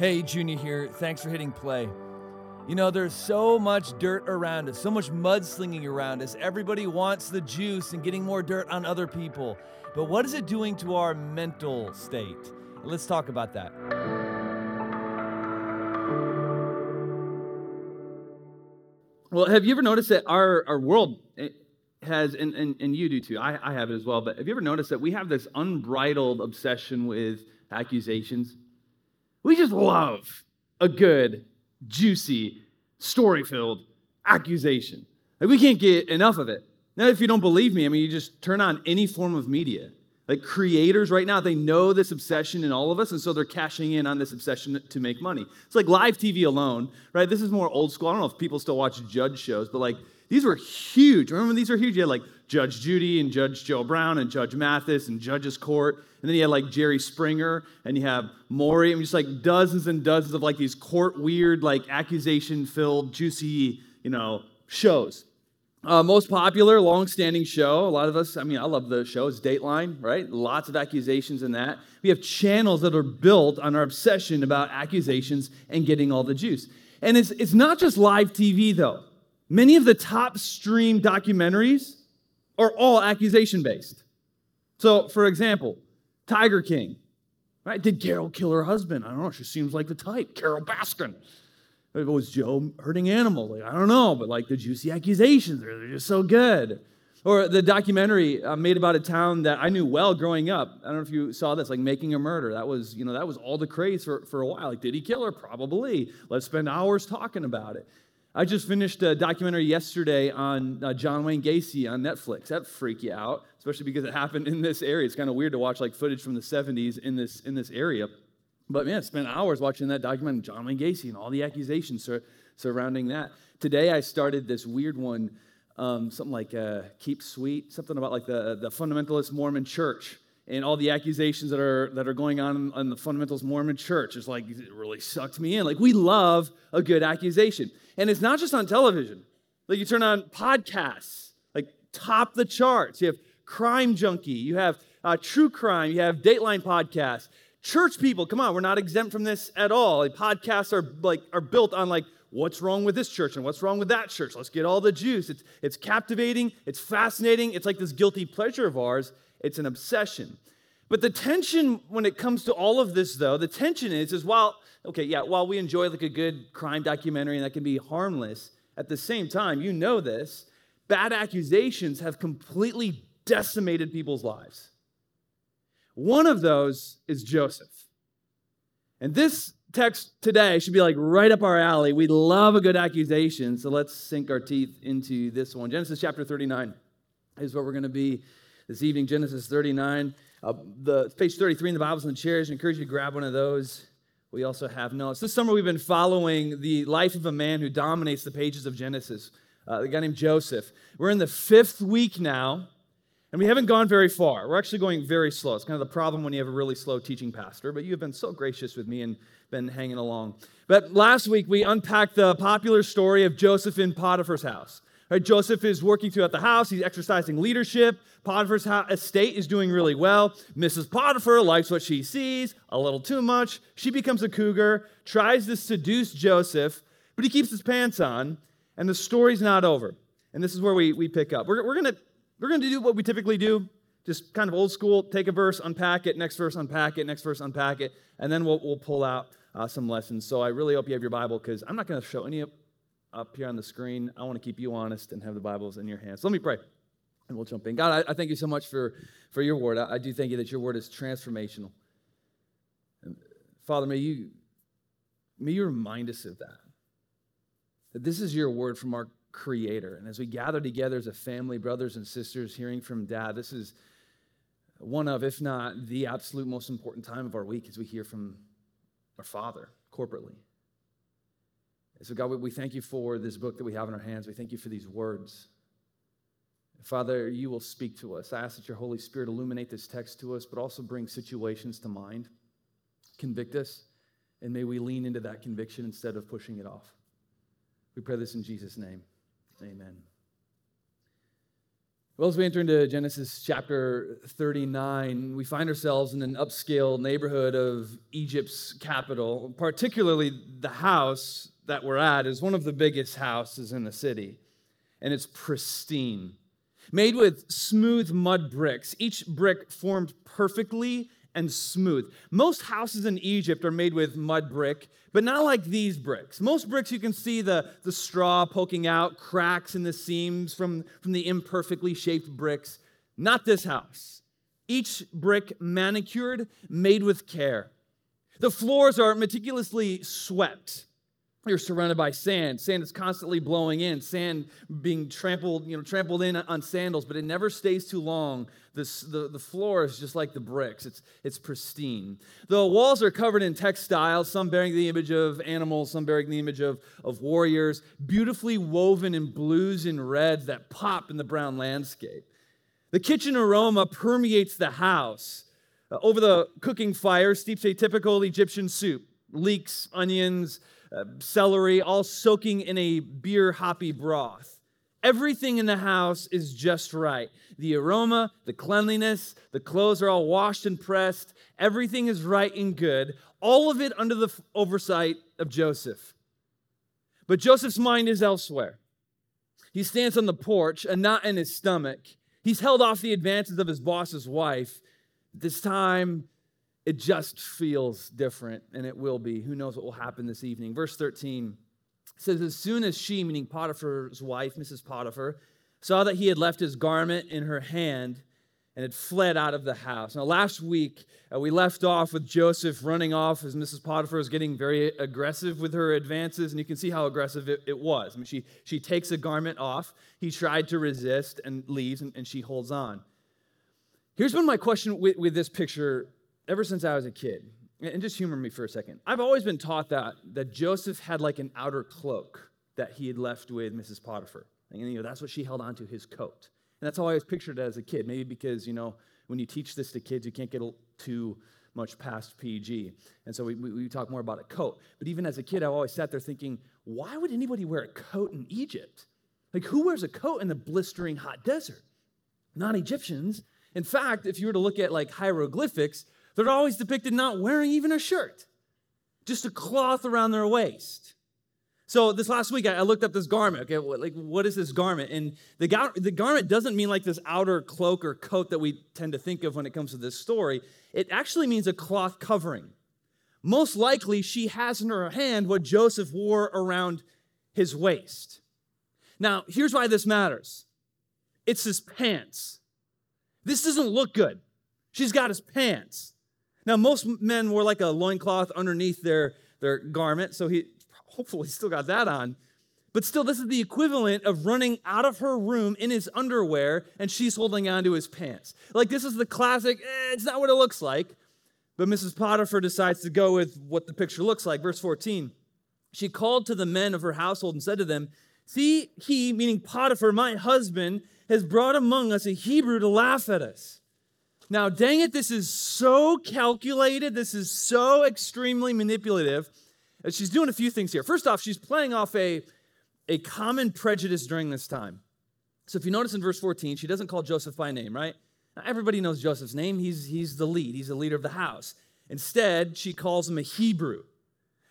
Hey, Junior here. Thanks for hitting play. You know, there's so much dirt around us, so much mudslinging around us. Everybody wants the juice and getting more dirt on other people. But what is it doing to our mental state? Let's talk about that. Well, have you ever noticed that our, our world has, and, and, and you do too, I, I have it as well, but have you ever noticed that we have this unbridled obsession with accusations? We just love a good, juicy, story filled accusation. Like, we can't get enough of it. Now, if you don't believe me, I mean, you just turn on any form of media. Like creators right now, they know this obsession in all of us, and so they're cashing in on this obsession to make money. It's like live TV alone, right? This is more old school. I don't know if people still watch judge shows, but like these were huge. Remember these were huge? You had like Judge Judy and Judge Joe Brown and Judge Mathis and Judge's Court. And then you had like Jerry Springer and you have Maury. Mean, just like dozens and dozens of like these court weird, like accusation filled, juicy, you know, shows. Uh, most popular, long-standing show. A lot of us, I mean, I love the show. It's Dateline, right? Lots of accusations in that. We have channels that are built on our obsession about accusations and getting all the juice. And it's, it's not just live TV, though. Many of the top stream documentaries are all accusation based. So, for example, Tiger King, right? Did Carol kill her husband? I don't know. She seems like the type. Carole Baskin. It was Joe hurting animal? Like, I don't know, but like the juicy accusations, they're just so good. Or the documentary uh, made about a town that I knew well growing up. I don't know if you saw this, like Making a Murder. That was, you know, that was all the craze for, for a while. Like, did he kill her? Probably. Let's spend hours talking about it. I just finished a documentary yesterday on uh, John Wayne Gacy on Netflix. That freak you out, especially because it happened in this area. It's kind of weird to watch like footage from the 70s in this in this area. But man, I spent hours watching that documentary, John Wayne Gacy, and all the accusations sur- surrounding that. Today, I started this weird one, um, something like uh, "Keep Sweet," something about like the the fundamentalist Mormon Church and all the accusations that are that are going on in the fundamentalist Mormon Church. It's like it really sucked me in. Like we love a good accusation, and it's not just on television. Like you turn on podcasts, like top the charts. You have Crime Junkie, you have uh, True Crime, you have Dateline podcasts church people come on we're not exempt from this at all like podcasts are like are built on like what's wrong with this church and what's wrong with that church let's get all the juice it's it's captivating it's fascinating it's like this guilty pleasure of ours it's an obsession but the tension when it comes to all of this though the tension is is while okay yeah while we enjoy like a good crime documentary and that can be harmless at the same time you know this bad accusations have completely decimated people's lives one of those is Joseph. And this text today should be like right up our alley. We love a good accusation, so let's sink our teeth into this one. Genesis chapter 39 is where we're going to be this evening. Genesis 39. Uh, the page 33 in the Bibles and the chairs. I encourage you to grab one of those. We also have notes. This summer we've been following the life of a man who dominates the pages of Genesis, uh, a guy named Joseph. We're in the fifth week now and we haven't gone very far. We're actually going very slow. It's kind of the problem when you have a really slow teaching pastor, but you have been so gracious with me and been hanging along. But last week, we unpacked the popular story of Joseph in Potiphar's house. Right, Joseph is working throughout the house. He's exercising leadership. Potiphar's estate is doing really well. Mrs. Potiphar likes what she sees a little too much. She becomes a cougar, tries to seduce Joseph, but he keeps his pants on, and the story's not over. And this is where we, we pick up. We're, we're going we're to do what we typically do, just kind of old school take a verse, unpack it, next verse, unpack it, next verse, unpack it, and then we'll, we'll pull out uh, some lessons. So I really hope you have your Bible because I'm not going to show any up, here on the screen. I want to keep you honest and have the Bibles in your hands. So let me pray and we'll jump in. God, I, I thank you so much for, for your word. I, I, do thank you that your word is transformational. And Father, may you, may you remind us of that. That this is your word from our creator. And as we gather together as a family, brothers and sisters, hearing from dad, this is one of, if not the absolute most important time of our week as we hear from our father corporately. And so, God, we thank you for this book that we have in our hands. We thank you for these words. Father, you will speak to us. I ask that your Holy Spirit illuminate this text to us, but also bring situations to mind, convict us, and may we lean into that conviction instead of pushing it off. We pray this in Jesus' name. Amen. Well, as we enter into Genesis chapter 39, we find ourselves in an upscale neighborhood of Egypt's capital. Particularly, the house that we're at is one of the biggest houses in the city, and it's pristine. Made with smooth mud bricks, each brick formed perfectly and smooth. Most houses in Egypt are made with mud brick, but not like these bricks. Most bricks, you can see the, the straw poking out, cracks in the seams from, from the imperfectly shaped bricks. Not this house. Each brick manicured, made with care. The floors are meticulously swept you're surrounded by sand. Sand is constantly blowing in, sand being trampled, you know, trampled in on sandals, but it never stays too long. This, the, the floor is just like the bricks, it's, it's pristine. The walls are covered in textiles, some bearing the image of animals, some bearing the image of, of warriors, beautifully woven in blues and reds that pop in the brown landscape. The kitchen aroma permeates the house. Uh, over the cooking fire steeps a typical Egyptian soup leeks, onions, uh, celery, all soaking in a beer hoppy broth. Everything in the house is just right. The aroma, the cleanliness, the clothes are all washed and pressed. Everything is right and good. All of it under the oversight of Joseph. But Joseph's mind is elsewhere. He stands on the porch, a knot in his stomach. He's held off the advances of his boss's wife. This time, it just feels different, and it will be. Who knows what will happen this evening? Verse 13 says, As soon as she, meaning Potiphar's wife, Mrs. Potiphar, saw that he had left his garment in her hand and had fled out of the house. Now, last week, uh, we left off with Joseph running off as Mrs. Potiphar is getting very aggressive with her advances, and you can see how aggressive it, it was. I mean, she, she takes a garment off, he tried to resist and leaves, and, and she holds on. Here's been my question with, with this picture ever since I was a kid, and just humor me for a second. I've always been taught that that Joseph had like an outer cloak that he had left with Mrs. Potiphar. And you know, that's what she held onto his coat. And that's how I always pictured it as a kid. Maybe because, you know, when you teach this to kids, you can't get too much past PG. And so we, we, we talk more about a coat. But even as a kid, I always sat there thinking, why would anybody wear a coat in Egypt? Like, who wears a coat in the blistering hot desert? Not Egyptians. In fact, if you were to look at like hieroglyphics, they're always depicted not wearing even a shirt, just a cloth around their waist. So this last week, I looked up this garment. Okay, like what is this garment? And the, gar- the garment doesn't mean like this outer cloak or coat that we tend to think of when it comes to this story. It actually means a cloth covering. Most likely, she has in her hand what Joseph wore around his waist. Now, here's why this matters it's his pants. This doesn't look good. She's got his pants. Now, most men wore like a loincloth underneath their, their garment, so he hopefully still got that on. But still, this is the equivalent of running out of her room in his underwear and she's holding onto his pants. Like, this is the classic, eh, it's not what it looks like. But Mrs. Potiphar decides to go with what the picture looks like. Verse 14 She called to the men of her household and said to them, See, he, meaning Potiphar, my husband, has brought among us a Hebrew to laugh at us. Now, dang it, this is so calculated. This is so extremely manipulative. Uh, she's doing a few things here. First off, she's playing off a, a common prejudice during this time. So if you notice in verse 14, she doesn't call Joseph by name, right? Now, everybody knows Joseph's name. He's, he's the lead, he's the leader of the house. Instead, she calls him a Hebrew.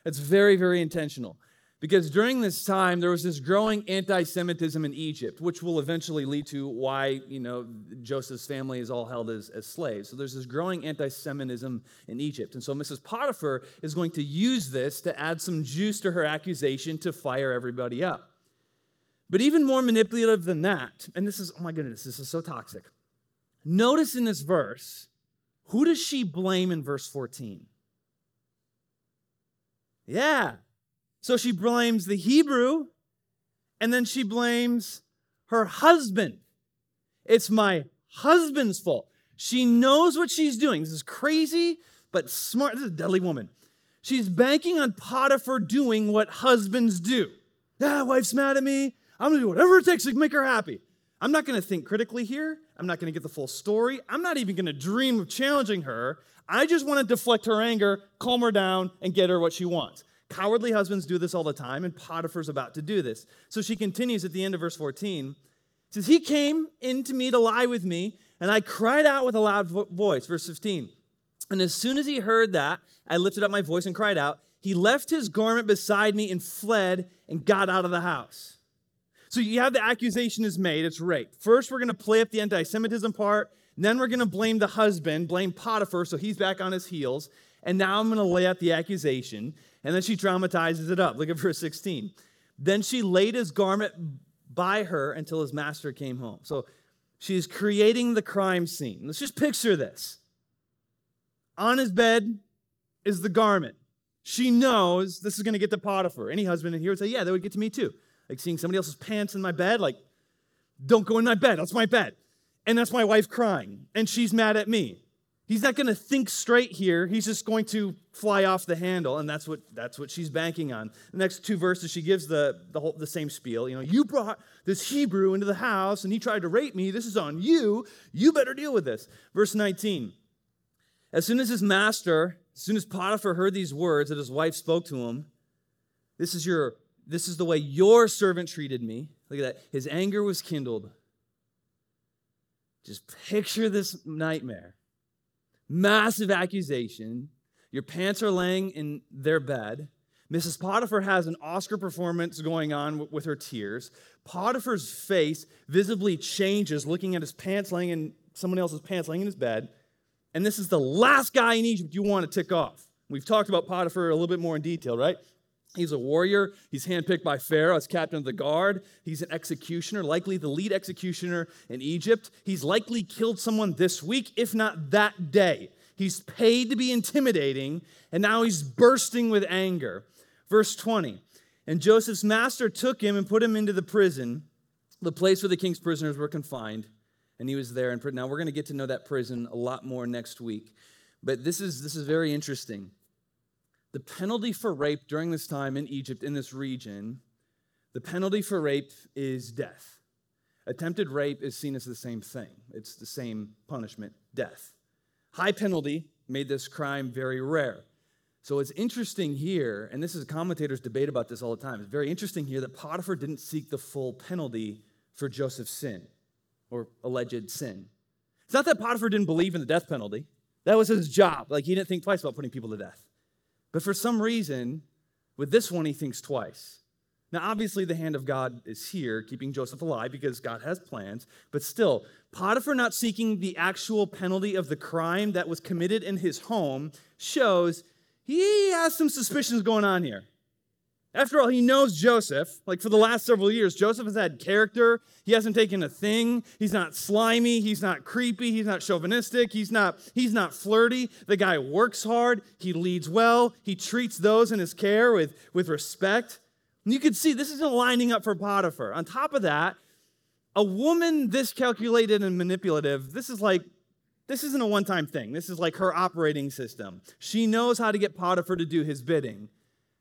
It's very, very intentional. Because during this time, there was this growing anti Semitism in Egypt, which will eventually lead to why, you know, Joseph's family is all held as, as slaves. So there's this growing anti Semitism in Egypt. And so Mrs. Potiphar is going to use this to add some juice to her accusation to fire everybody up. But even more manipulative than that, and this is, oh my goodness, this is so toxic. Notice in this verse, who does she blame in verse 14? Yeah, so she blames the Hebrew and then she blames her husband. It's my husband's fault. She knows what she's doing. This is crazy, but smart. This is a deadly woman. She's banking on Potiphar doing what husbands do. Ah, wife's mad at me. I'm gonna do whatever it takes to make her happy. I'm not gonna think critically here. I'm not gonna get the full story. I'm not even gonna dream of challenging her. I just wanna deflect her anger, calm her down, and get her what she wants. Cowardly husbands do this all the time, and Potiphar's about to do this. So she continues at the end of verse 14 says, He came in to me to lie with me, and I cried out with a loud vo- voice. Verse 15. And as soon as he heard that, I lifted up my voice and cried out. He left his garment beside me and fled and got out of the house. So you have the accusation is made, it's rape. First, we're going to play up the anti Semitism part. Then we're going to blame the husband, blame Potiphar, so he's back on his heels. And now I'm going to lay out the accusation. And then she dramatizes it up. Look at verse 16. Then she laid his garment by her until his master came home. So she's creating the crime scene. Let's just picture this. On his bed is the garment. She knows this is going to get to Potiphar. Any husband in here would say, Yeah, that would get to me too. Like seeing somebody else's pants in my bed, like, don't go in my bed. That's my bed. And that's my wife crying. And she's mad at me. He's not going to think straight here. He's just going to fly off the handle, and that's what that's what she's banking on. The next two verses, she gives the the, whole, the same spiel. You know, you brought this Hebrew into the house, and he tried to rape me. This is on you. You better deal with this. Verse 19. As soon as his master, as soon as Potiphar heard these words that his wife spoke to him, this is your this is the way your servant treated me. Look at that. His anger was kindled. Just picture this nightmare massive accusation. Your pants are laying in their bed. Mrs. Potiphar has an Oscar performance going on with her tears. Potiphar's face visibly changes looking at his pants laying in someone else's pants laying in his bed. And this is the last guy in Egypt you want to tick off. We've talked about Potiphar a little bit more in detail, right? He's a warrior. He's handpicked by Pharaoh as captain of the guard. He's an executioner, likely the lead executioner in Egypt. He's likely killed someone this week, if not that day. He's paid to be intimidating, and now he's bursting with anger. Verse 20 And Joseph's master took him and put him into the prison, the place where the king's prisoners were confined, and he was there And. Now, we're going to get to know that prison a lot more next week, but this is, this is very interesting the penalty for rape during this time in Egypt, in this region, the penalty for rape is death. Attempted rape is seen as the same thing, it's the same punishment death. High penalty made this crime very rare. So it's interesting here, and this is commentators debate about this all the time. It's very interesting here that Potiphar didn't seek the full penalty for Joseph's sin or alleged sin. It's not that Potiphar didn't believe in the death penalty. That was his job. Like he didn't think twice about putting people to death. But for some reason, with this one, he thinks twice. Now, obviously, the hand of God is here, keeping Joseph alive because God has plans. But still, Potiphar not seeking the actual penalty of the crime that was committed in his home shows he has some suspicions going on here. After all, he knows Joseph. Like for the last several years, Joseph has had character. He hasn't taken a thing. He's not slimy. He's not creepy. He's not chauvinistic. He's not, he's not flirty. The guy works hard. He leads well. He treats those in his care with, with respect. And you can see this isn't lining up for Potiphar. On top of that, a woman this calculated and manipulative, this is like, this isn't a one time thing. This is like her operating system. She knows how to get Potiphar to do his bidding.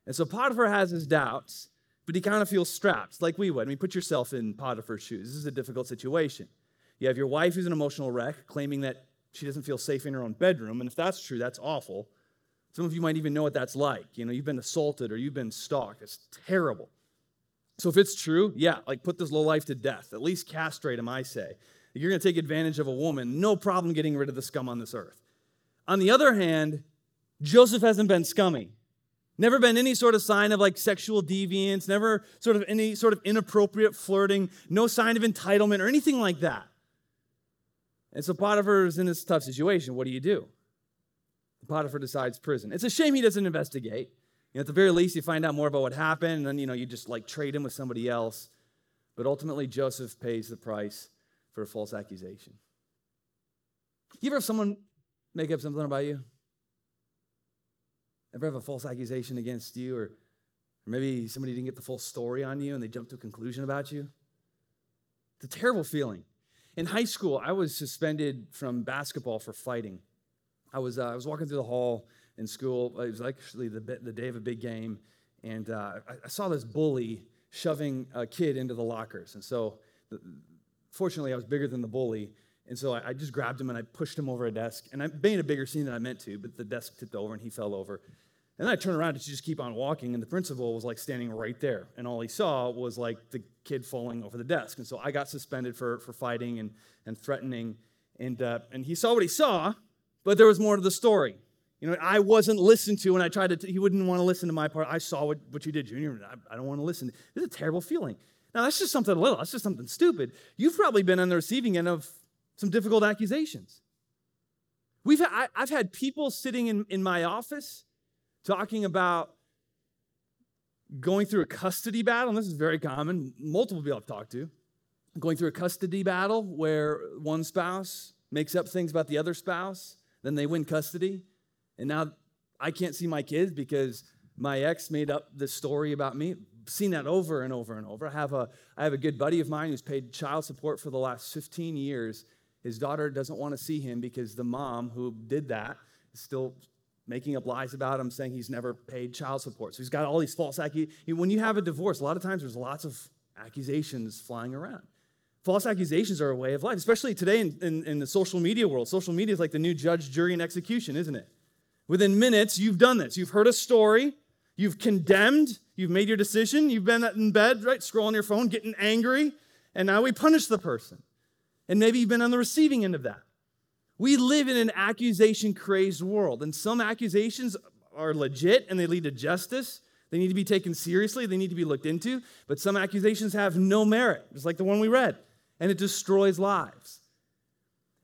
And so Potiphar has his doubts, but he kind of feels strapped, like we would. I mean, put yourself in Potiphar's shoes. This is a difficult situation. You have your wife who's an emotional wreck, claiming that she doesn't feel safe in her own bedroom. And if that's true, that's awful. Some of you might even know what that's like. You know, you've been assaulted or you've been stalked. It's terrible. So if it's true, yeah, like put this low life to death. At least castrate him, I say. If you're going to take advantage of a woman, no problem getting rid of the scum on this earth. On the other hand, Joseph hasn't been scummy. Never been any sort of sign of like sexual deviance, never sort of any sort of inappropriate flirting, no sign of entitlement or anything like that. And so Potiphar is in this tough situation. What do you do? Potiphar decides prison. It's a shame he doesn't investigate. You know, at the very least, you find out more about what happened, and then you know you just like trade him with somebody else. But ultimately, Joseph pays the price for a false accusation. You ever have someone make up something about you? Ever have a false accusation against you, or, or maybe somebody didn't get the full story on you and they jumped to a conclusion about you? It's a terrible feeling. In high school, I was suspended from basketball for fighting. I was, uh, I was walking through the hall in school. It was actually the, the day of a big game, and uh, I, I, saw this bully shoving a kid into the lockers. And so, the, fortunately, I was bigger than the bully, and so I, I, just grabbed him and I pushed him over a desk. And I made a bigger scene than I meant to, but the desk tipped over and he fell over. And I turned around to just keep on walking, and the principal was like standing right there. And all he saw was like the kid falling over the desk. And so I got suspended for, for fighting and, and threatening. And, uh, and he saw what he saw, but there was more to the story. You know, I wasn't listened to, and I tried to, t- he wouldn't want to listen to my part. I saw what, what you did, Junior. I, I don't want to listen. It's a terrible feeling. Now, that's just something little, that's just something stupid. You've probably been on the receiving end of some difficult accusations. We've I, I've had people sitting in, in my office talking about going through a custody battle, and this is very common, multiple people I've talked to, going through a custody battle where one spouse makes up things about the other spouse, then they win custody, and now I can't see my kids because my ex made up this story about me. seen that over and over and over. I have a I have a good buddy of mine who's paid child support for the last 15 years. His daughter doesn't want to see him because the mom who did that is still making up lies about him, saying he's never paid child support. So he's got all these false accusations. When you have a divorce, a lot of times there's lots of accusations flying around. False accusations are a way of life, especially today in, in, in the social media world. Social media is like the new judge, jury, and execution, isn't it? Within minutes, you've done this. You've heard a story, you've condemned, you've made your decision, you've been in bed, right, scrolling your phone, getting angry, and now we punish the person. And maybe you've been on the receiving end of that. We live in an accusation crazed world, and some accusations are legit and they lead to justice. They need to be taken seriously, they need to be looked into, but some accusations have no merit, just like the one we read, and it destroys lives.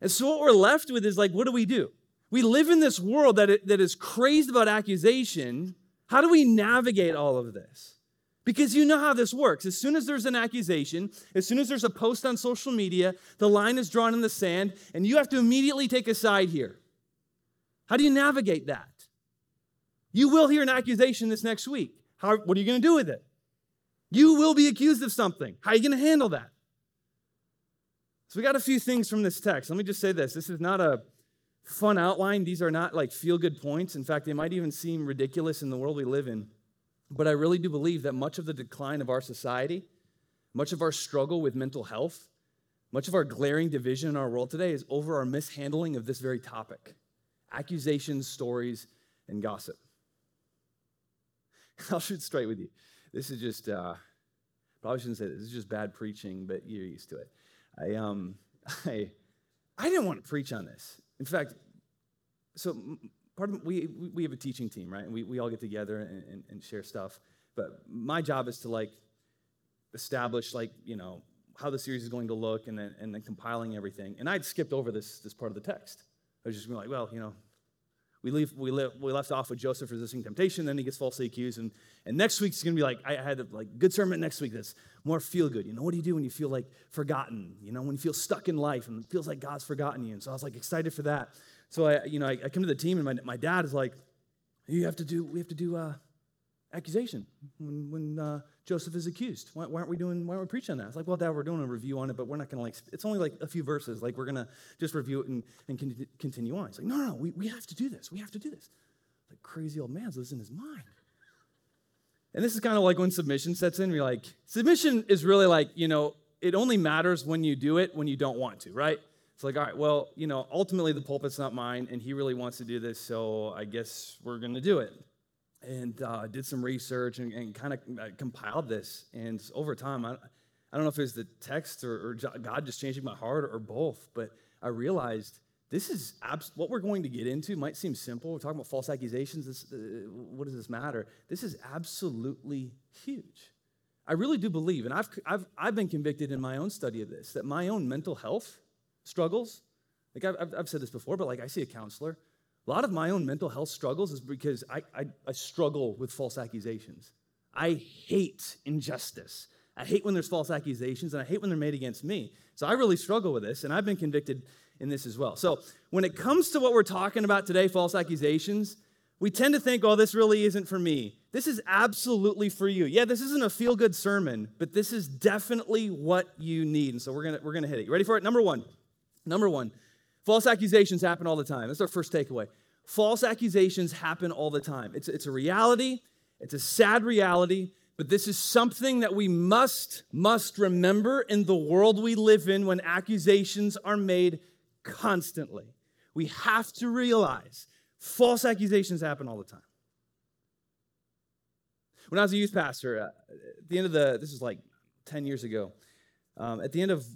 And so, what we're left with is like, what do we do? We live in this world that, that is crazed about accusation. How do we navigate all of this? Because you know how this works. As soon as there's an accusation, as soon as there's a post on social media, the line is drawn in the sand, and you have to immediately take a side here. How do you navigate that? You will hear an accusation this next week. How, what are you going to do with it? You will be accused of something. How are you going to handle that? So, we got a few things from this text. Let me just say this this is not a fun outline, these are not like feel good points. In fact, they might even seem ridiculous in the world we live in. But I really do believe that much of the decline of our society, much of our struggle with mental health, much of our glaring division in our world today is over our mishandling of this very topic accusations, stories, and gossip. I'll shoot straight with you. This is just, uh, probably shouldn't say this. This is just bad preaching, but you're used to it. I, um, I, I didn't want to preach on this. In fact, so part of we we have a teaching team, right? And we, we all get together and, and, and share stuff. But my job is to like establish like you know how the series is going to look and then and then compiling everything. And I'd skipped over this this part of the text. I was just like, well, you know, we leave we, live, we left off with Joseph resisting temptation, then he gets falsely accused, and and next week's gonna be like I had a like good sermon next week that's more feel good. You know, what do you do when you feel like forgotten? You know, when you feel stuck in life and it feels like God's forgotten you. And so I was like excited for that. So I, you know, I, I come to the team and my, my dad is like, you have to do, we have to do uh, accusation when, when uh, Joseph is accused. Why, why, aren't we doing, why aren't we preaching on that? It's like, well, dad, we're doing a review on it, but we're not going to like, it's only like a few verses. Like we're going to just review it and, and con- continue on. He's like, no, no, no, we, we have to do this. We have to do this. Like crazy old man's losing his mind. And this is kind of like when submission sets in. You're like, submission is really like, you know, it only matters when you do it when you don't want to, right? It's like, all right, well, you know, ultimately the pulpit's not mine, and he really wants to do this, so I guess we're going to do it. And uh, did some research and, and kind of uh, compiled this. And over time, I, I don't know if it was the text or, or God just changing my heart or, both, but I realized this is abs- what we're going to get into might seem simple. We're talking about false accusations. This, uh, what does this matter? This is absolutely huge. I really do believe, and I've, I've, I've been convicted in my own study of this, that my own mental health struggles. Like I've, I've said this before, but like I see a counselor. A lot of my own mental health struggles is because I, I, I struggle with false accusations. I hate injustice. I hate when there's false accusations and I hate when they're made against me. So I really struggle with this, and I've been convicted in this as well. So when it comes to what we're talking about today, false accusations, we tend to think, oh, this really isn't for me. This is absolutely for you. Yeah, this isn't a feel good sermon, but this is definitely what you need. And so we're going to we're going to hit it. You ready for it? Number one. Number one, false accusations happen all the time. That's our first takeaway. False accusations happen all the time. It's, it's a reality, it's a sad reality, but this is something that we must, must remember in the world we live in when accusations are made constantly. We have to realize false accusations happen all the time. when I was a youth pastor, uh, at the end of the, this is like 10 years ago, um, at the end of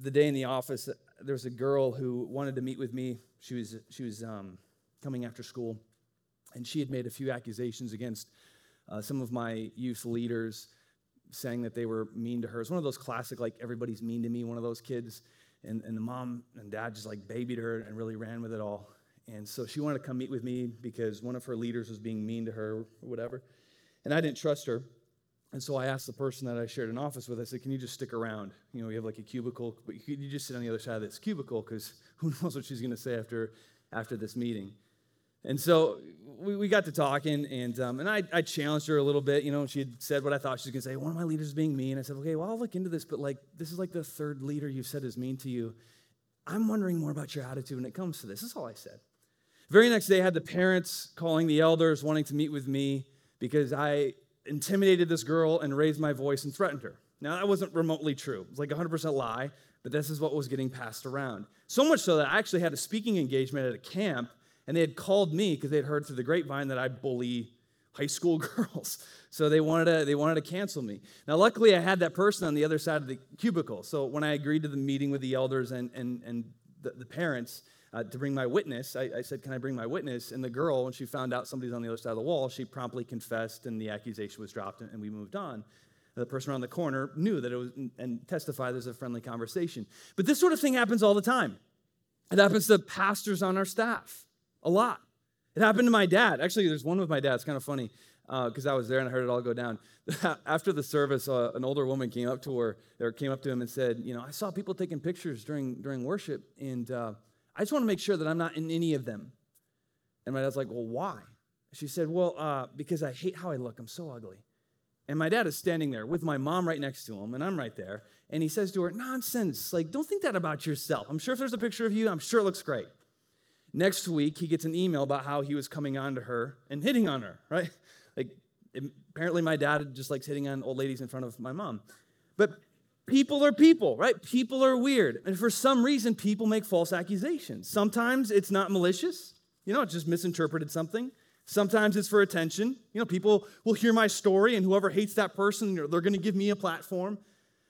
the day in the office, there was a girl who wanted to meet with me. She was, she was um, coming after school, and she had made a few accusations against uh, some of my youth leaders, saying that they were mean to her. It's one of those classic, like, everybody's mean to me, one of those kids. And, and the mom and dad just like babied her and really ran with it all. And so she wanted to come meet with me because one of her leaders was being mean to her or whatever. And I didn't trust her. And so I asked the person that I shared an office with, I said, Can you just stick around? You know, we have like a cubicle, but you, you just sit on the other side of this cubicle because who knows what she's going to say after, after this meeting. And so we, we got to talking, and, um, and I, I challenged her a little bit. You know, she had said what I thought she was going to say. One of my leaders is being mean. I said, Okay, well, I'll look into this, but like, this is like the third leader you've said is mean to you. I'm wondering more about your attitude when it comes to this. This is all I said. Very next day, I had the parents calling the elders, wanting to meet with me because I intimidated this girl and raised my voice and threatened her. Now, that wasn't remotely true. It was like 100% lie, but this is what was getting passed around. So much so that I actually had a speaking engagement at a camp, and they had called me because they had heard through the grapevine that I bully high school girls. So they wanted to they wanted to cancel me. Now luckily I had that person on the other side of the cubicle. So when I agreed to the meeting with the elders and and and the, the parents uh, to bring my witness, I, I, said, "Can I bring my witness?" And the girl, when she found out somebody's on the other side of the wall, she promptly confessed, and the accusation was dropped, and, and we moved on. The person around the corner knew that it was and testified there's a friendly conversation. But this sort of thing happens all the time. It happens to pastors on our staff a lot. It happened to my dad. Actually, there's one with my dad. It's kind of funny because uh, I was there and I heard it all go down. After the service, uh, an older woman came up to her, or came up to him and said, "You know, I saw people taking pictures during during worship, and uh, I just want to make sure that I'm not in any of them." And my dad's like, "Well, why?" She said, "Well, uh, because I hate how I look. I'm so ugly." And my dad is standing there with my mom right next to him, and I'm right there. And he says to her, Nonsense. Like, don't think that about yourself. I'm sure if there's a picture of you, I'm sure it looks great. Next week, he gets an email about how he was coming on to her and hitting on her, right? Like, apparently, my dad just likes hitting on old ladies in front of my mom. But people are people, right? People are weird. And for some reason, people make false accusations. Sometimes it's not malicious, you know, it's just misinterpreted something. Sometimes it's for attention. You know, people will hear my story, and whoever hates that person, they're going to give me a platform.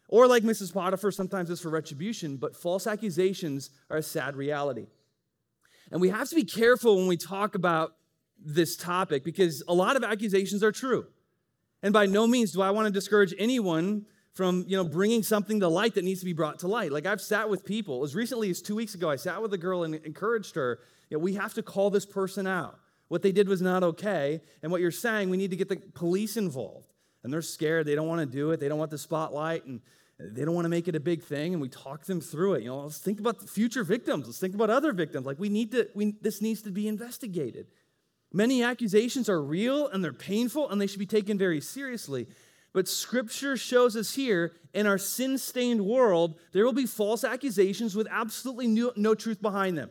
Or, like Mrs. Potiphar, sometimes it's for retribution, but false accusations are a sad reality. And we have to be careful when we talk about this topic because a lot of accusations are true. And by no means do I want to discourage anyone from, you know, bringing something to light that needs to be brought to light. Like I've sat with people as recently as 2 weeks ago I sat with a girl and encouraged her, you know, we have to call this person out. What they did was not okay, and what you're saying, we need to get the police involved. And they're scared, they don't want to do it, they don't want the spotlight and they don't want to make it a big thing and we talk them through it you know let's think about future victims let's think about other victims like we need to we, this needs to be investigated Many accusations are real and they're painful and they should be taken very seriously. But scripture shows us here in our sin stained world, there will be false accusations with absolutely no, no, truth behind them.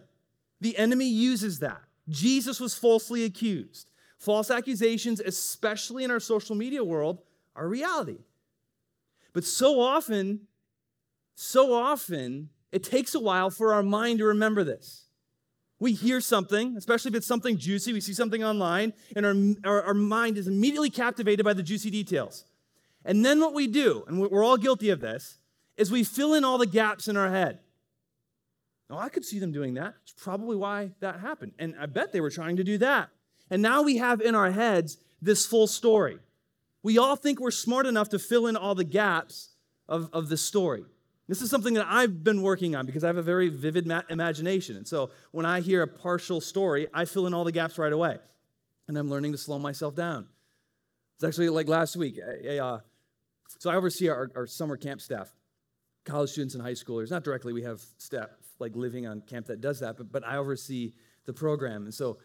The enemy uses that. Jesus was falsely accused. False accusations, especially in our social media world, are reality. But so often, so often, it takes a while for our mind to remember this. We hear something, especially if it's something juicy, we see something online, and our, our, our, mind is immediately captivated by the juicy details. And then what we do, and we're all guilty of this, is we fill in all the gaps in our head. Now, I could see them doing that. It's probably why that happened. And I bet they were trying to do that. And now we have in our heads this full story. We all think we're smart enough to fill in all the gaps of, of the story. This is something that I've been working on because I have a very vivid ma- imagination. And so when I hear a partial story, I fill in all the gaps right away. And I'm learning to slow myself down. It's actually like last week. I, I, uh, so I oversee our, our summer camp staff, college students and high schoolers. Not directly, we have staff like living on camp that does that, but, but I oversee the program. And so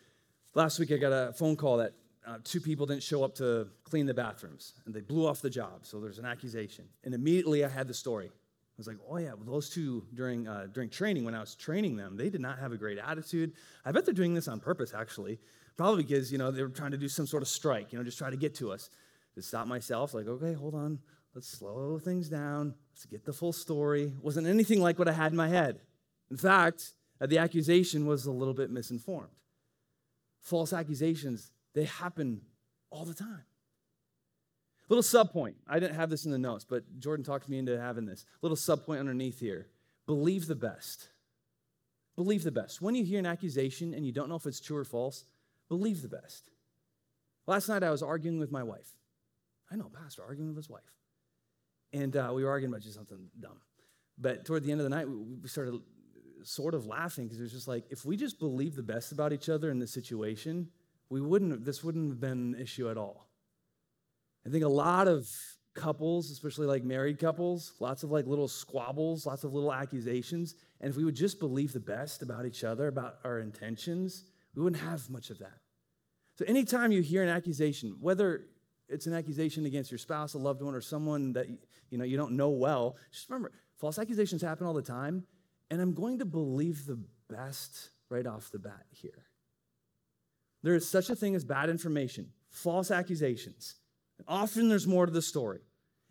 last week I got a phone call that uh, two people didn't show up to clean the bathrooms and they blew off the job. So there's an accusation. And immediately I had the story. I was like, oh yeah, well, those two during uh, during training when I was training them, they did not have a great attitude. I bet they're doing this on purpose, actually, probably because you know they were trying to do some sort of strike, you know, just try to get to us. To stop myself, like, okay, hold on, let's slow things down, let's get the full story. Wasn't anything like what I had in my head. In fact, uh, the accusation was a little bit misinformed. False accusations they happen all the time. Little sub point. I didn't have this in the notes, but Jordan talked me into having this. Little sub point underneath here. Believe the best. Believe the best. When you hear an accusation and you don't know if it's true or false, believe the best. Last night I was arguing with my wife. I know, Pastor, arguing with his wife. And uh, we were arguing about just something dumb. But toward the end of the night, we started sort of laughing because it was just like, if we just believed the best about each other in this situation, we wouldn't, this wouldn't have been an issue at all. I think a lot of couples, especially like married couples, lots of like little squabbles, lots of little accusations. And if we would just believe the best about each other, about our intentions, we wouldn't have much of that. So anytime you hear an accusation, whether it's an accusation against your spouse, a loved one, or someone that you know you don't know well, just remember, false accusations happen all the time, and I'm going to believe the best right off the bat here. There is such a thing as bad information, false accusations. Often there's more to the story.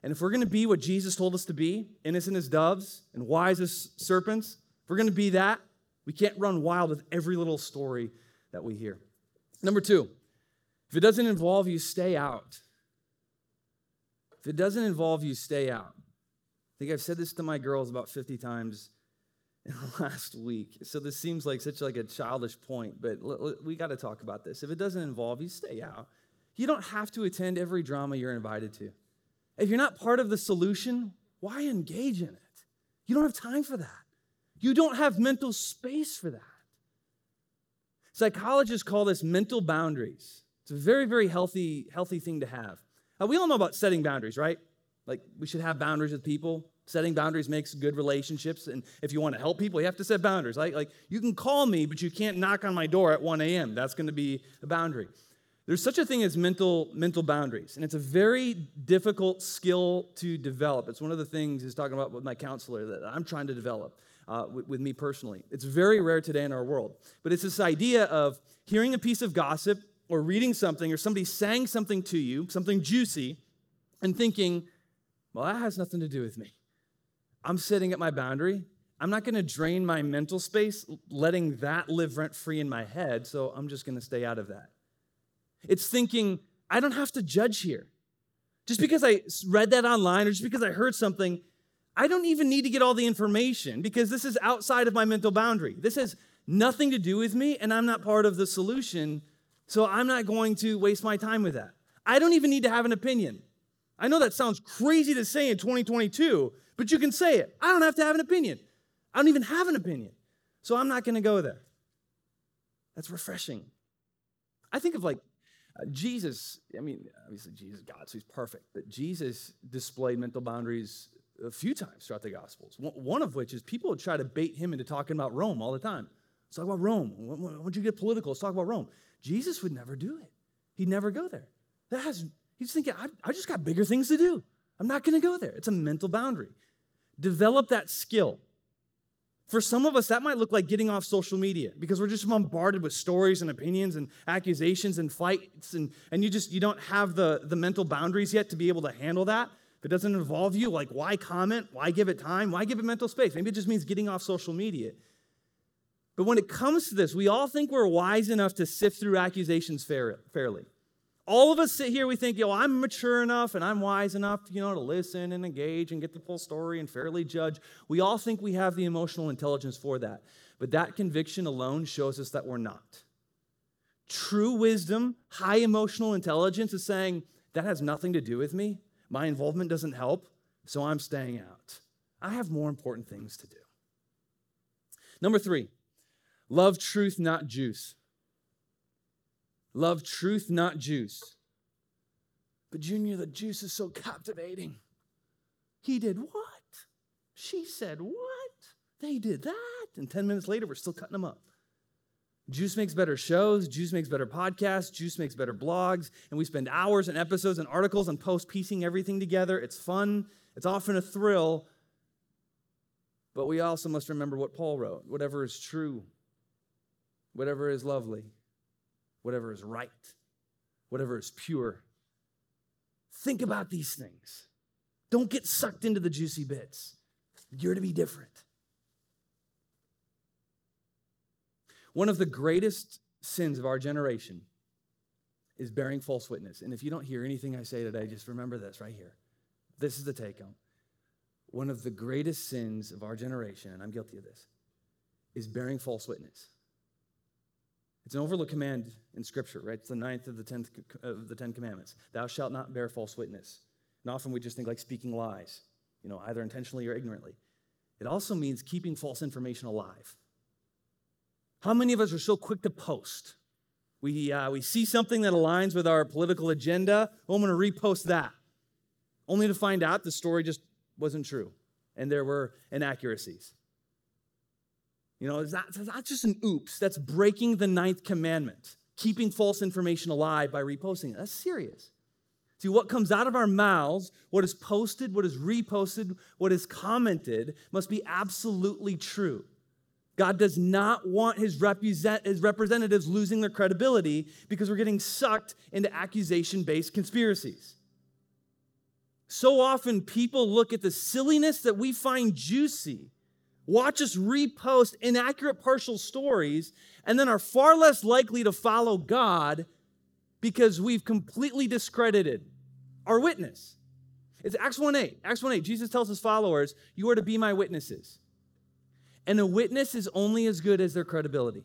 And if we're going to be what Jesus told us to be, innocent as doves and wise as serpents, if we're going to be that, we can't run wild with every little story that we hear. Number two, if it doesn't involve you, stay out. If it doesn't involve you, stay out. I think I've said this to my girls about 50 times in the last week. So this seems like such like a childish point, but we got to talk about this. If it doesn't involve you, stay out. You don't have to attend every drama you're invited to. If you're not part of the solution, why engage in it? You don't have time for that. You don't have mental space for that. Psychologists call this mental boundaries. It's a very, very healthy, healthy thing to have. Uh, we all know about setting boundaries, right? Like we should have boundaries with people. Setting boundaries makes good relationships. And if you want to help people, you have to set boundaries. Like, like you can call me, but you can't knock on my door at 1 a.m. That's going to be a boundary. There's such a thing as mental, mental boundaries, and it's a very difficult skill to develop. It's one of the things he's talking about with my counselor that I'm trying to develop uh, with, with me personally. It's very rare today in our world, but it's this idea of hearing a piece of gossip or reading something or somebody saying something to you, something juicy, and thinking, well, that has nothing to do with me. I'm sitting at my boundary. I'm not going to drain my mental space, letting that live rent free in my head, so I'm just going to stay out of that. It's thinking, I don't have to judge here. Just because I read that online or just because I heard something, I don't even need to get all the information because this is outside of my mental boundary. This has nothing to do with me, and I'm not part of the solution. So I'm not going to waste my time with that. I don't even need to have an opinion. I know that sounds crazy to say in 2022, but you can say it. I don't have to have an opinion. I don't even have an opinion. So I'm not going to go there. That's refreshing. I think of like uh, Jesus, I mean, obviously Jesus God, so he's perfect, but Jesus displayed mental boundaries a few times throughout the Gospels. One of which is people would try to bait him into talking about Rome all the time. Let's talk about Rome. Why don't you get political, let's talk about Rome. Jesus would never do it. He'd never go there. That has, he's thinking, I, I just got bigger things to do. I'm not going to go there. It's a mental boundary. Develop that skill. For some of us, that might look like getting off social media because we're just bombarded with stories and opinions and accusations and fights, and, and you just you don't have the, the mental boundaries yet to be able to handle that. If it doesn't involve you, like why comment? Why give it time? Why give it mental space? Maybe it just means getting off social media. But when it comes to this, we all think we're wise enough to sift through accusations fairly. All of us sit here, we think, yo, I'm mature enough and I'm wise enough, you know, to listen and engage and get the full story and fairly judge. We all think we have the emotional intelligence for that. But that conviction alone shows us that we're not. True wisdom, high emotional intelligence is saying, that has nothing to do with me. My involvement doesn't help, so I'm staying out. I have more important things to do. Number three, love truth, not juice. Love truth, not juice. But, Junior, the juice is so captivating. He did what? She said what? They did that. And 10 minutes later, we're still cutting them up. Juice makes better shows. Juice makes better podcasts. Juice makes better blogs. And we spend hours and episodes and articles and posts piecing everything together. It's fun. It's often a thrill. But we also must remember what Paul wrote whatever is true, whatever is lovely, whatever is right, whatever is pure. Think about these things. Don't get sucked into the juicy bits. You're to be different. One of the greatest sins of our generation is bearing false witness. And if you don't hear anything I say today, just remember this right here. This is the take home. One of the greatest sins of our generation, and I'm guilty of this, is bearing false witness. It's an overlooked command in Scripture, right? It's the ninth of the tenth of the Ten Commandments. Thou shalt not bear false witness. And often we just think like speaking lies, you know, either intentionally or ignorantly. It also means keeping false information alive. How many of us are so quick to post? We, uh, we see something that aligns with our political agenda. Oh, I'm going to repost that. Only to find out the story just wasn't true and there were inaccuracies. You know, that's not just an oops, that's breaking the ninth commandment, keeping false information alive by reposting it. That's serious. See, what comes out of our mouths, what is posted, what is reposted, what is commented, must be absolutely true. God does not want his, represent, his representatives losing their credibility because we're getting sucked into accusation based conspiracies. So often, people look at the silliness that we find juicy, watch us repost inaccurate partial stories, and then are far less likely to follow God because we've completely discredited our witness. It's Acts 1 8. Acts 1 8. Jesus tells his followers, You are to be my witnesses. And a witness is only as good as their credibility.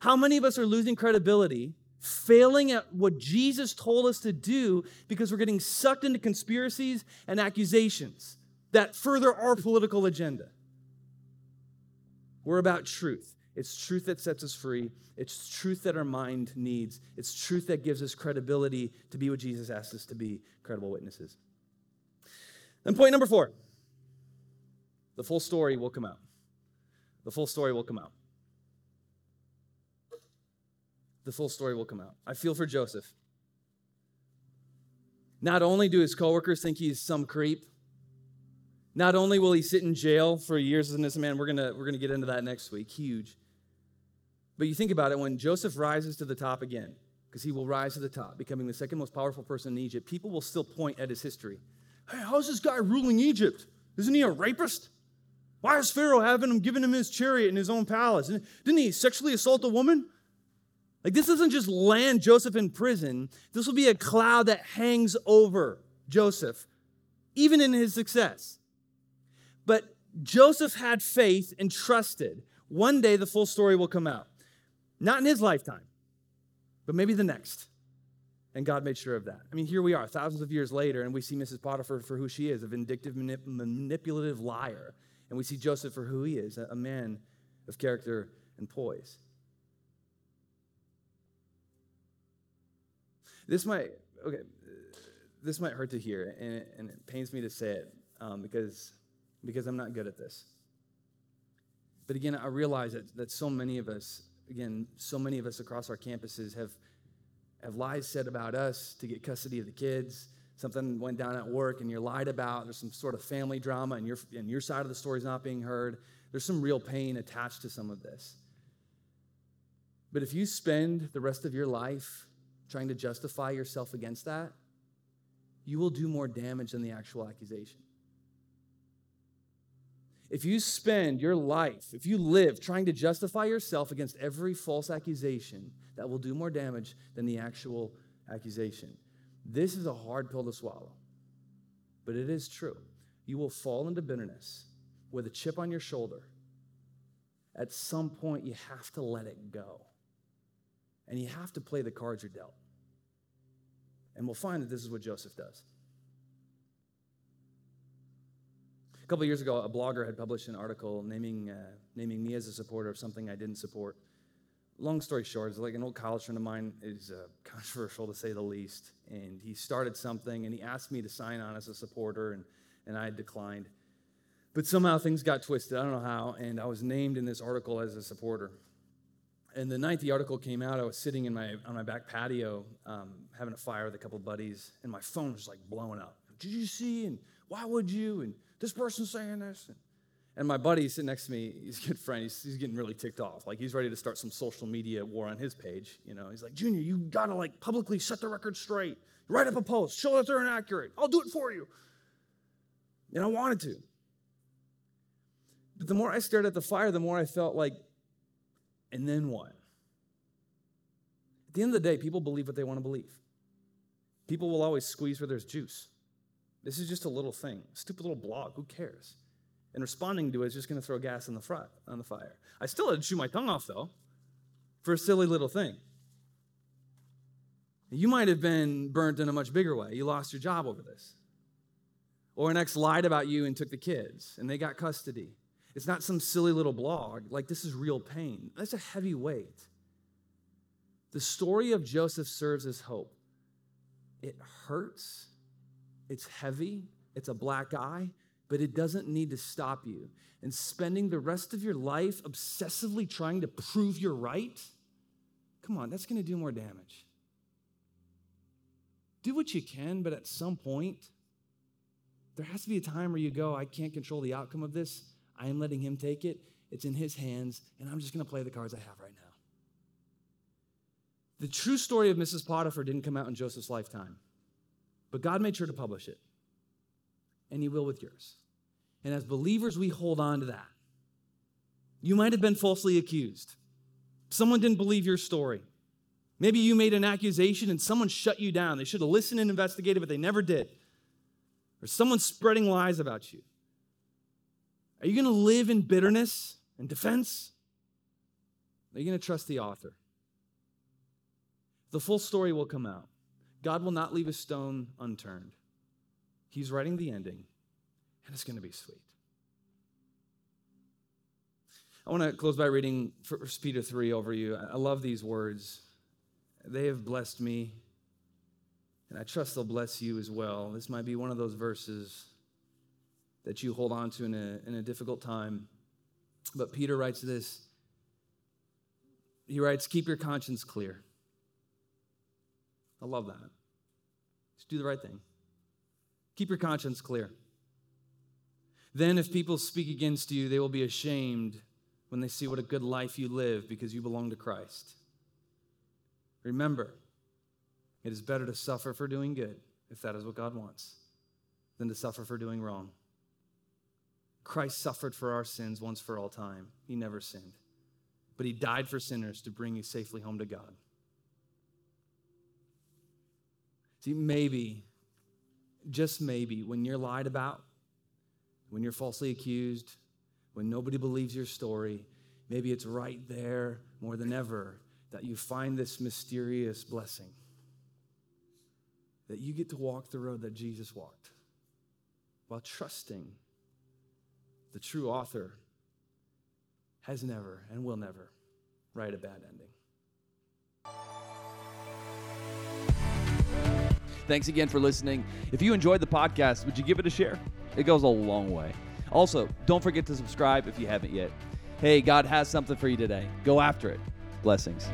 How many of us are losing credibility, failing at what Jesus told us to do because we're getting sucked into conspiracies and accusations that further our political agenda? We're about truth. It's truth that sets us free. It's truth that our mind needs. It's truth that gives us credibility to be what Jesus asked us to be credible witnesses. And point number four the full story will come out. The full story will come out. The full story will come out. I feel for Joseph. Not only do his coworkers think he's some creep, not only will he sit in jail for years as innocent man, we're gonna we're gonna get into that next week. Huge. But you think about it, when Joseph rises to the top again, because he will rise to the top, becoming the second most powerful person in Egypt, people will still point at his history. Hey, how's this guy ruling Egypt? Isn't he a rapist? Why is Pharaoh having him giving him his chariot in his own palace? Didn't he sexually assault a woman? Like, this doesn't just land Joseph in prison. This will be a cloud that hangs over Joseph, even in his success. But Joseph had faith and trusted. One day the full story will come out. Not in his lifetime, but maybe the next. And God made sure of that. I mean, here we are, thousands of years later, and we see Mrs. Potiphar for who she is a vindictive, manip- manipulative liar and we see Joseph for who he is a man of character and poise. This might, okay, this might hurt to hear, and it, and it pains me to say it um, because, because I'm not good at this. But again, I realize that, that so many of us, again, so many of us across our campuses have, have lies said about us to get custody of the kids, something went down at work and you're lied about, there's some sort of family drama and your, and your side of the story is not being heard, there's some real pain attached to some of this. But if you spend the rest of your life trying to justify yourself against that, you will do more damage than the actual accusation. If you spend your life, if you live trying to justify yourself against every false accusation, that will do more damage than the actual accusation. This is a hard pill to swallow, but it is true. You will fall into bitterness with a chip on your shoulder. At some point, you have to let it go. And you have to play the cards you're dealt. And we'll find that this is what Joseph does. Couple years ago, a blogger had published an article naming, uh, naming me as a supporter of something I didn't support long story short, it's like an old college friend of mine is uh, controversial to say the least. And he started something and he asked me to sign on as a supporter, and, and I declined. But somehow things got twisted. I don't know how. And I was named in this article as a supporter. And the night the article came out, I was sitting in my, on my back patio um, having a fire with a couple buddies, and my phone was like blowing up. Did you see? And why would you? And this person's saying this. And my buddy sitting next to me, he's a good friend. He's, he's getting really ticked off. Like he's ready to start some social media war on his page. You know, he's like, Junior, you gotta like publicly set the record straight. Write up a post, show that they're inaccurate. I'll do it for you. And I wanted to. But the more I stared at the fire, the more I felt like, and then what? At the end of the day, people believe what they want to believe. People will always squeeze where there's juice. This is just a little thing, stupid little blog. Who cares? And responding to it is just going to throw gas on the, on the fire. I still had to chew my tongue off, though, for a silly little thing. You might have been burnt in a much bigger way. You lost your job over this. Or an ex lied about you and took the kids, and they got custody. It's not some silly little blog. Like, this is real pain. That's a heavy weight. The story of Joseph serves as hope. It hurts, it's heavy, it's a black eye, but it doesn't need to stop you. And spending the rest of your life obsessively trying to prove you're right, come on, that's to do more damage. Do what you can, but at some point, there has to be a time where you go, I can't control the outcome of this. I am letting him take it. It's in his hands, and I'm just to play the cards I have right now. The true story of Mrs. Potiphar didn't come out in Joseph's lifetime, but God made sure to publish it, and He will with yours. And as believers, we hold on to that. You might have been falsely accused. Someone didn't believe your story. Maybe you made an accusation and someone shut you down. They should have listened and investigated, but they never did. Or someone's spreading lies about you. Are you going to live in bitterness and defense? Are you going to trust the author? The full story will come out. God will not leave a stone unturned. He's writing the ending, and it's going to be sweet. I want to close by reading 1 Peter 3 over you. I love these words. They have blessed me, and I trust they'll bless you as well. This might be one of those verses that you hold on to in a, in a difficult time. But Peter writes this. He writes, Keep your conscience clear. I love that. Just do the right thing. Keep your conscience clear. Then, if people speak against you, they will be ashamed when they see what a good life you live because you belong to Christ. Remember, it is better to suffer for doing good, if that is what God wants, than to suffer for doing wrong. Christ suffered for our sins once for all time. He never sinned. But he died for sinners to bring you safely home to God. See, maybe, just maybe, when you're lied about, when you're falsely accused, when nobody believes your story, maybe it's right there more than ever that you find this mysterious blessing. That you get to walk the road that Jesus walked while trusting the true author has never and will never write a bad ending. Thanks again for listening. If you enjoyed the podcast, would you give it a share? It goes a long way. Also, don't forget to subscribe if you haven't yet. Hey, God has something for you today. Go after it. Blessings.